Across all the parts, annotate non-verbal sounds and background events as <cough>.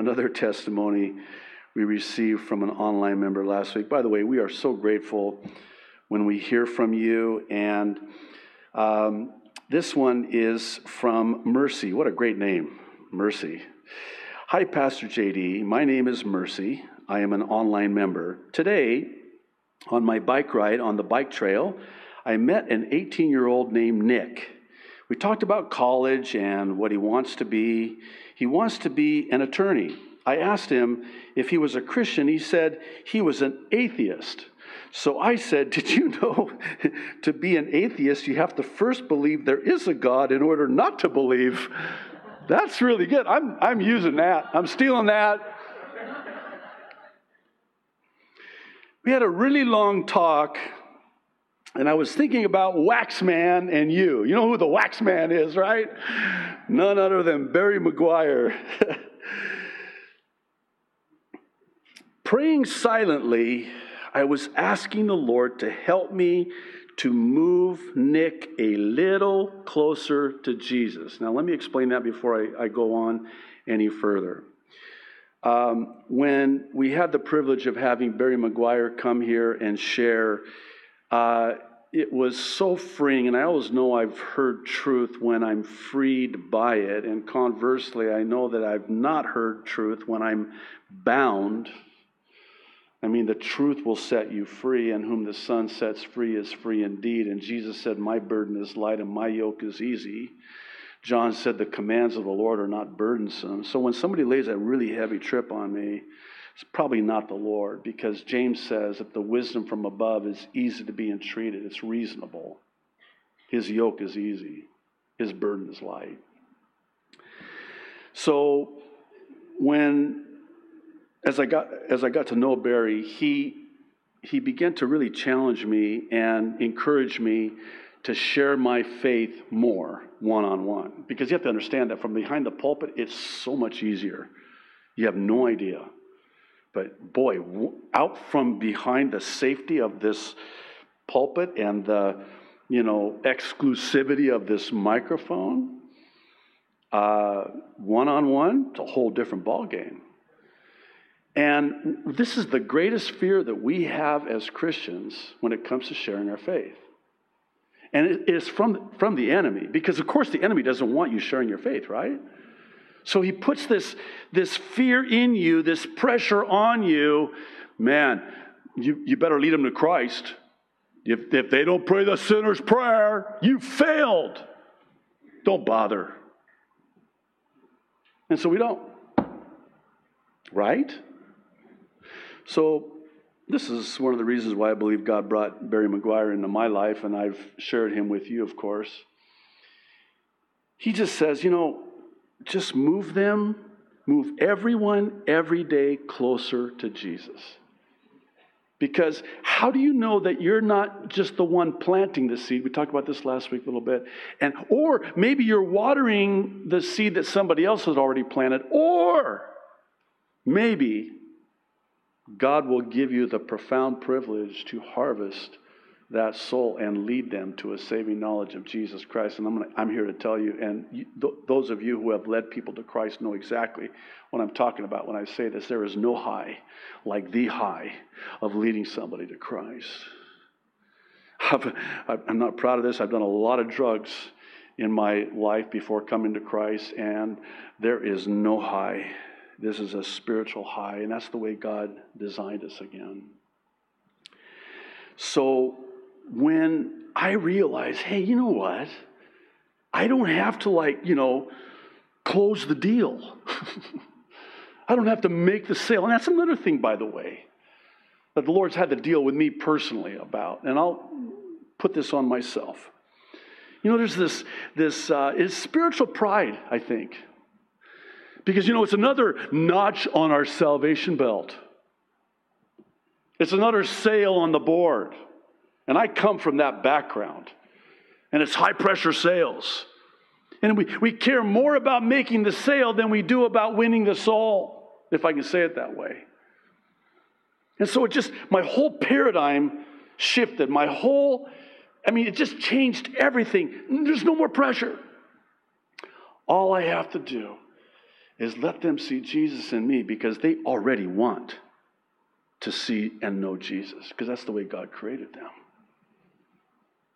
another testimony we received from an online member last week. By the way, we are so grateful when we hear from you. And um, this one is from Mercy. What a great name, Mercy. Hi, Pastor JD. My name is Mercy. I am an online member. Today, on my bike ride on the bike trail, I met an 18 year old named Nick. We talked about college and what he wants to be. He wants to be an attorney. I asked him if he was a Christian. He said he was an atheist. So I said, Did you know <laughs> to be an atheist, you have to first believe there is a God in order not to believe? That's really good. I'm, I'm using that, I'm stealing that. We had a really long talk and I was thinking about Waxman and you. You know who the Waxman is, right? None other than Barry McGuire. <laughs> Praying silently, I was asking the Lord to help me to move Nick a little closer to Jesus. Now, let me explain that before I, I go on any further. Um, when we had the privilege of having Barry McGuire come here and share uh, it was so freeing, and I always know I've heard truth when I'm freed by it, and conversely, I know that I've not heard truth when I'm bound. I mean, the truth will set you free, and whom the Son sets free is free indeed. And Jesus said, My burden is light and my yoke is easy. John said, The commands of the Lord are not burdensome. So when somebody lays a really heavy trip on me, it's probably not the Lord because James says that the wisdom from above is easy to be entreated, it's reasonable. His yoke is easy, his burden is light. So when as I got as I got to know Barry, he he began to really challenge me and encourage me to share my faith more one on one. Because you have to understand that from behind the pulpit, it's so much easier. You have no idea but boy, out from behind the safety of this pulpit and the you know exclusivity of this microphone, one on one, it's a whole different ballgame. And this is the greatest fear that we have as Christians when it comes to sharing our faith. And it is from, from the enemy, because of course the enemy doesn't want you sharing your faith, right? So he puts this, this fear in you, this pressure on you. Man, you, you better lead them to Christ. If, if they don't pray the sinner's prayer, you failed. Don't bother. And so we don't. Right? So, this is one of the reasons why I believe God brought Barry McGuire into my life, and I've shared him with you, of course. He just says, you know, just move them, move everyone every day closer to Jesus. Because how do you know that you're not just the one planting the seed? We talked about this last week a little bit. And or maybe you're watering the seed that somebody else has already planted, or maybe God will give you the profound privilege to harvest that soul and lead them to a saving knowledge of Jesus Christ. And I'm, gonna, I'm here to tell you, and you, th- those of you who have led people to Christ know exactly what I'm talking about when I say this. There is no high like the high of leading somebody to Christ. I've, I'm not proud of this. I've done a lot of drugs in my life before coming to Christ, and there is no high. This is a spiritual high, and that's the way God designed us again. So when I realize, hey, you know what? I don't have to, like, you know, close the deal. <laughs> I don't have to make the sale. And that's another thing, by the way, that the Lord's had to deal with me personally about. And I'll put this on myself. You know, there's this, this uh, is spiritual pride, I think. Because, you know, it's another notch on our salvation belt. It's another sale on the board. And I come from that background. And it's high pressure sales. And we, we care more about making the sale than we do about winning the soul, if I can say it that way. And so it just, my whole paradigm shifted. My whole, I mean, it just changed everything. There's no more pressure. All I have to do is let them see Jesus in me because they already want to see and know Jesus because that's the way God created them.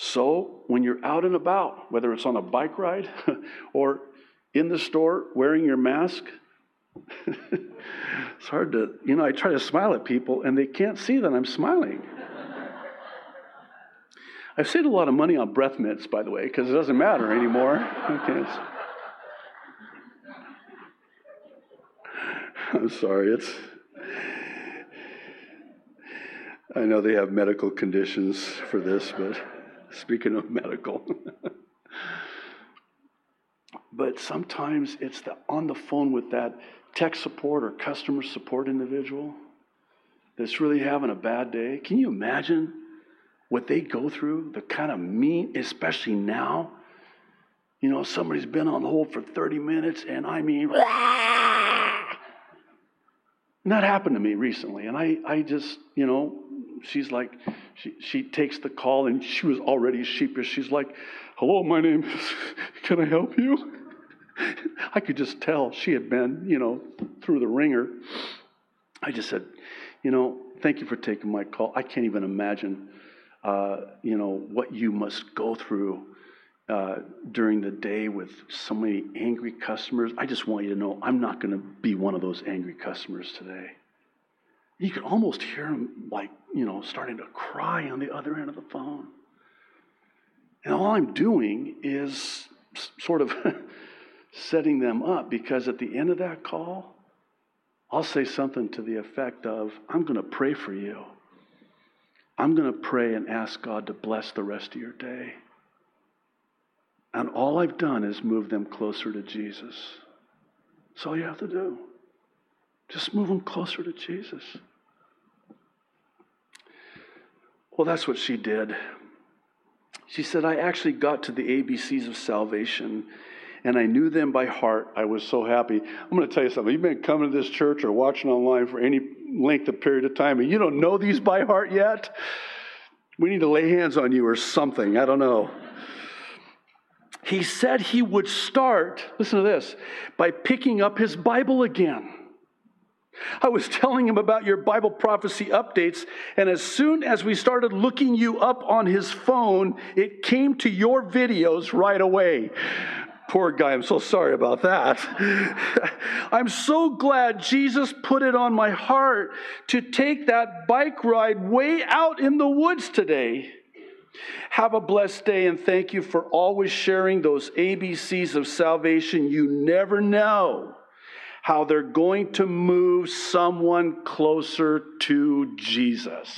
So when you're out and about, whether it's on a bike ride <laughs> or in the store wearing your mask, <laughs> it's hard to, you know, I try to smile at people and they can't see that I'm smiling. <laughs> I've saved a lot of money on breath mints, by the way, because it doesn't matter anymore. I'm sorry, it's. I know they have medical conditions for this, but speaking of medical. <laughs> but sometimes it's the, on the phone with that tech support or customer support individual that's really having a bad day. Can you imagine what they go through? The kind of mean, especially now. You know, somebody's been on hold for 30 minutes, and I mean, and <laughs> that happened to me recently. And I, I just, you know, she's like, she, she takes the call and she was already sheepish. She's like, hello, my name is, <laughs> can I help you? <laughs> I could just tell she had been, you know, through the ringer. I just said, you know, thank you for taking my call. I can't even imagine, uh, you know, what you must go through uh, during the day with so many angry customers. I just want you to know I'm not going to be one of those angry customers today. You could almost hear him, like, you know, starting to cry on the other end of the phone. And all I'm doing is sort of <laughs> setting them up because at the end of that call, I'll say something to the effect of, I'm going to pray for you. I'm going to pray and ask God to bless the rest of your day. And all I've done is move them closer to Jesus. That's all you have to do. Just move them closer to Jesus. Well, that's what she did. She said, I actually got to the ABCs of salvation and I knew them by heart. I was so happy. I'm going to tell you something. You've been coming to this church or watching online for any length of period of time and you don't know these by heart yet. We need to lay hands on you or something. I don't know. He said he would start, listen to this, by picking up his Bible again. I was telling him about your Bible prophecy updates, and as soon as we started looking you up on his phone, it came to your videos right away. Poor guy, I'm so sorry about that. <laughs> I'm so glad Jesus put it on my heart to take that bike ride way out in the woods today. Have a blessed day and thank you for always sharing those ABCs of salvation. You never know how they're going to move someone closer to Jesus.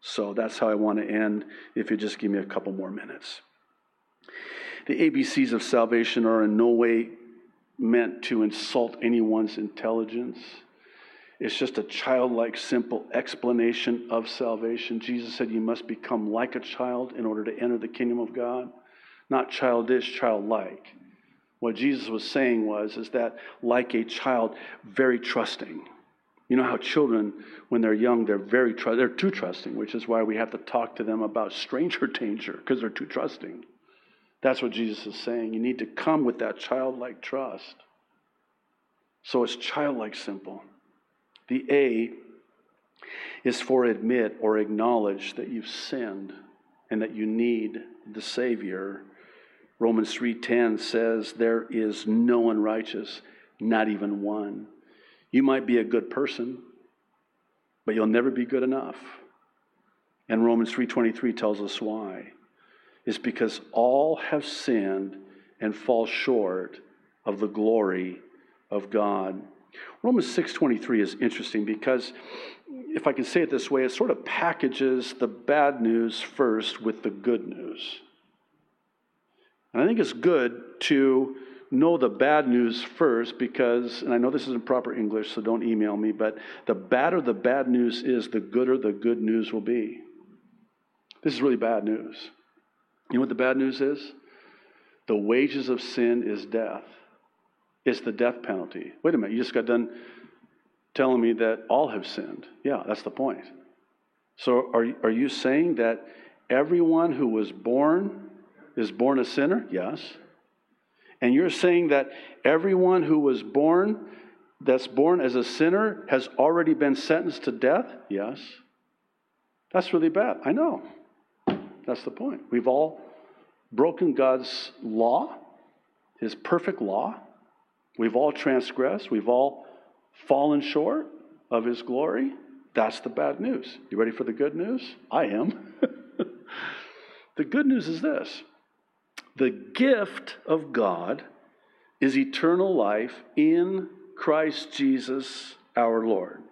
So that's how I want to end, if you just give me a couple more minutes. The ABCs of salvation are in no way meant to insult anyone's intelligence. It's just a childlike, simple explanation of salvation. Jesus said you must become like a child in order to enter the kingdom of God, not childish, childlike. What Jesus was saying was is that like a child, very trusting. You know how children, when they're young, they're very tr- they're too trusting, which is why we have to talk to them about stranger <laughs> danger because they're too trusting. That's what Jesus is saying. You need to come with that childlike trust. So it's childlike simple. The A is for admit or acknowledge that you've sinned and that you need the Savior. Romans 3:10 says there is no one righteous, not even one. You might be a good person, but you'll never be good enough. And Romans 3:23 tells us why It's because all have sinned and fall short of the glory of God. Romans 6:23 is interesting because if I can say it this way, it sort of packages the bad news first with the good news. And I think it's good to know the bad news first because, and I know this isn't proper English, so don't email me, but the badder the bad news is, the gooder the good news will be. This is really bad news. You know what the bad news is? The wages of sin is death. It's the death penalty. Wait a minute, you just got done telling me that all have sinned. Yeah, that's the point. So are, are you saying that everyone who was born is born a sinner? Yes. And you're saying that everyone who was born, that's born as a sinner, has already been sentenced to death? Yes. That's really bad. I know. That's the point. We've all broken God's law, His perfect law. We've all transgressed. We've all fallen short of His glory. That's the bad news. You ready for the good news? I am. <laughs> the good news is this the gift of God is eternal life in Christ Jesus our Lord.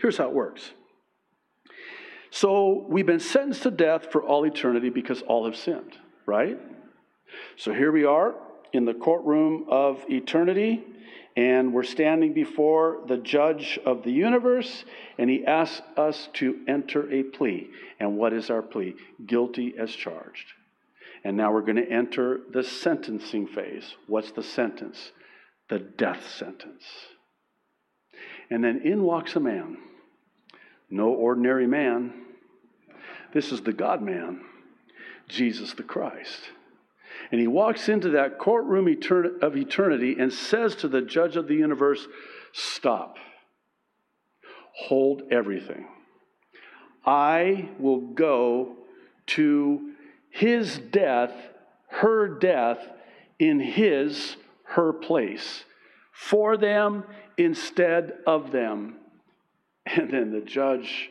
Here's how it works. So we've been sentenced to death for all eternity because all have sinned, right? So here we are in the courtroom of eternity, and we're standing before the judge of the universe, and he asks us to enter a plea. And what is our plea? Guilty as charged. And now we're going to enter the sentencing phase. What's the sentence? The death sentence. And then in walks a man. No ordinary man. This is the God man, Jesus the Christ. And he walks into that courtroom of eternity and says to the judge of the universe, Stop. Hold everything. I will go to his death, her death, in his, her place, for them instead of them. <laughs> And then the judge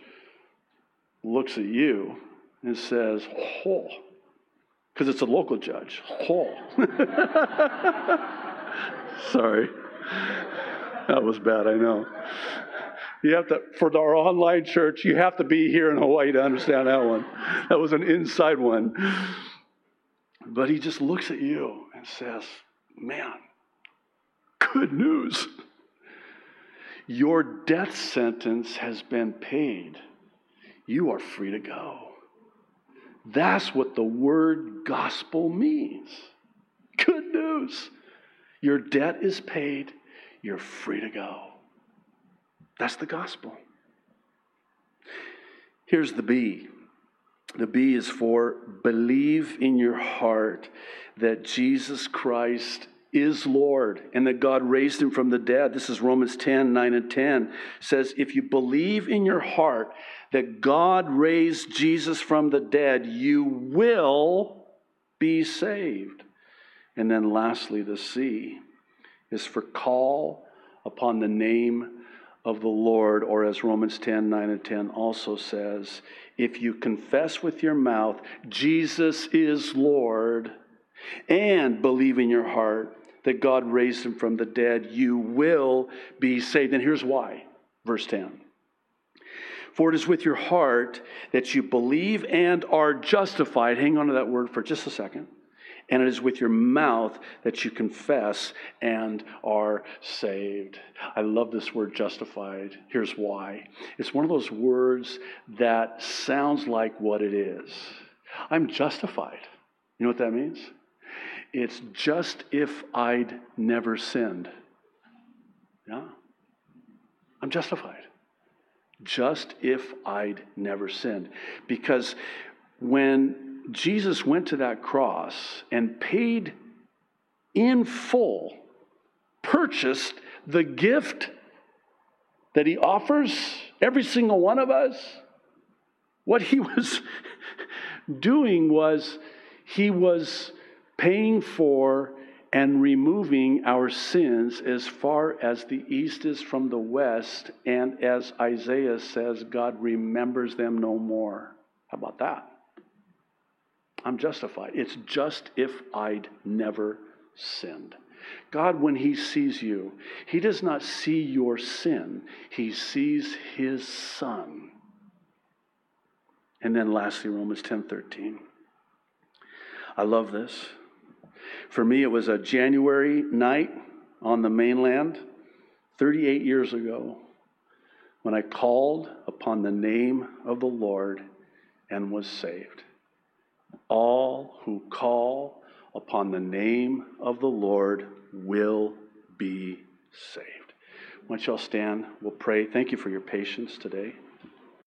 looks at you and says, Oh, because it's a local judge. Oh. <laughs> Sorry. That was bad, I know. You have to, for our online church, you have to be here in Hawaii to understand that one. That was an inside one. But he just looks at you and says, Man, good news. Your death sentence has been paid. You are free to go. That's what the word gospel means. Good news. Your debt is paid. You're free to go. That's the gospel. Here's the B. The B is for believe in your heart that Jesus Christ is Lord and that God raised him from the dead. This is Romans 10 9 and 10. It says, If you believe in your heart that God raised Jesus from the dead, you will be saved. And then lastly, the C is for call upon the name of the Lord, or as Romans 10 9 and 10 also says, if you confess with your mouth, Jesus is Lord, and believe in your heart that God raised him from the dead, you will be saved. And here's why. Verse 10. For it is with your heart that you believe and are justified. Hang on to that word for just a second and it is with your mouth that you confess and are saved. I love this word justified. Here's why it's one of those words that sounds like what it is. I'm justified. You know what that means? It's just if I'd never sinned. Yeah? I'm justified. Just if I'd never sinned. Because when Jesus went to that cross and paid in full, purchased the gift that he offers every single one of us. What he <laughs> was doing was he was paying for and removing our sins as far as the east is from the west. And as Isaiah says, God remembers them no more. How about that? I'm justified. It's just if I'd never sinned. God, when He sees you, He does not see your sin, He sees His Son. And then lastly, Romans 10 13. I love this. For me, it was a January night on the mainland 38 years ago when I called upon the name of the Lord and was saved all who call upon the name of the Lord will be saved. Once y'all stand, we'll pray. Thank you for your patience today.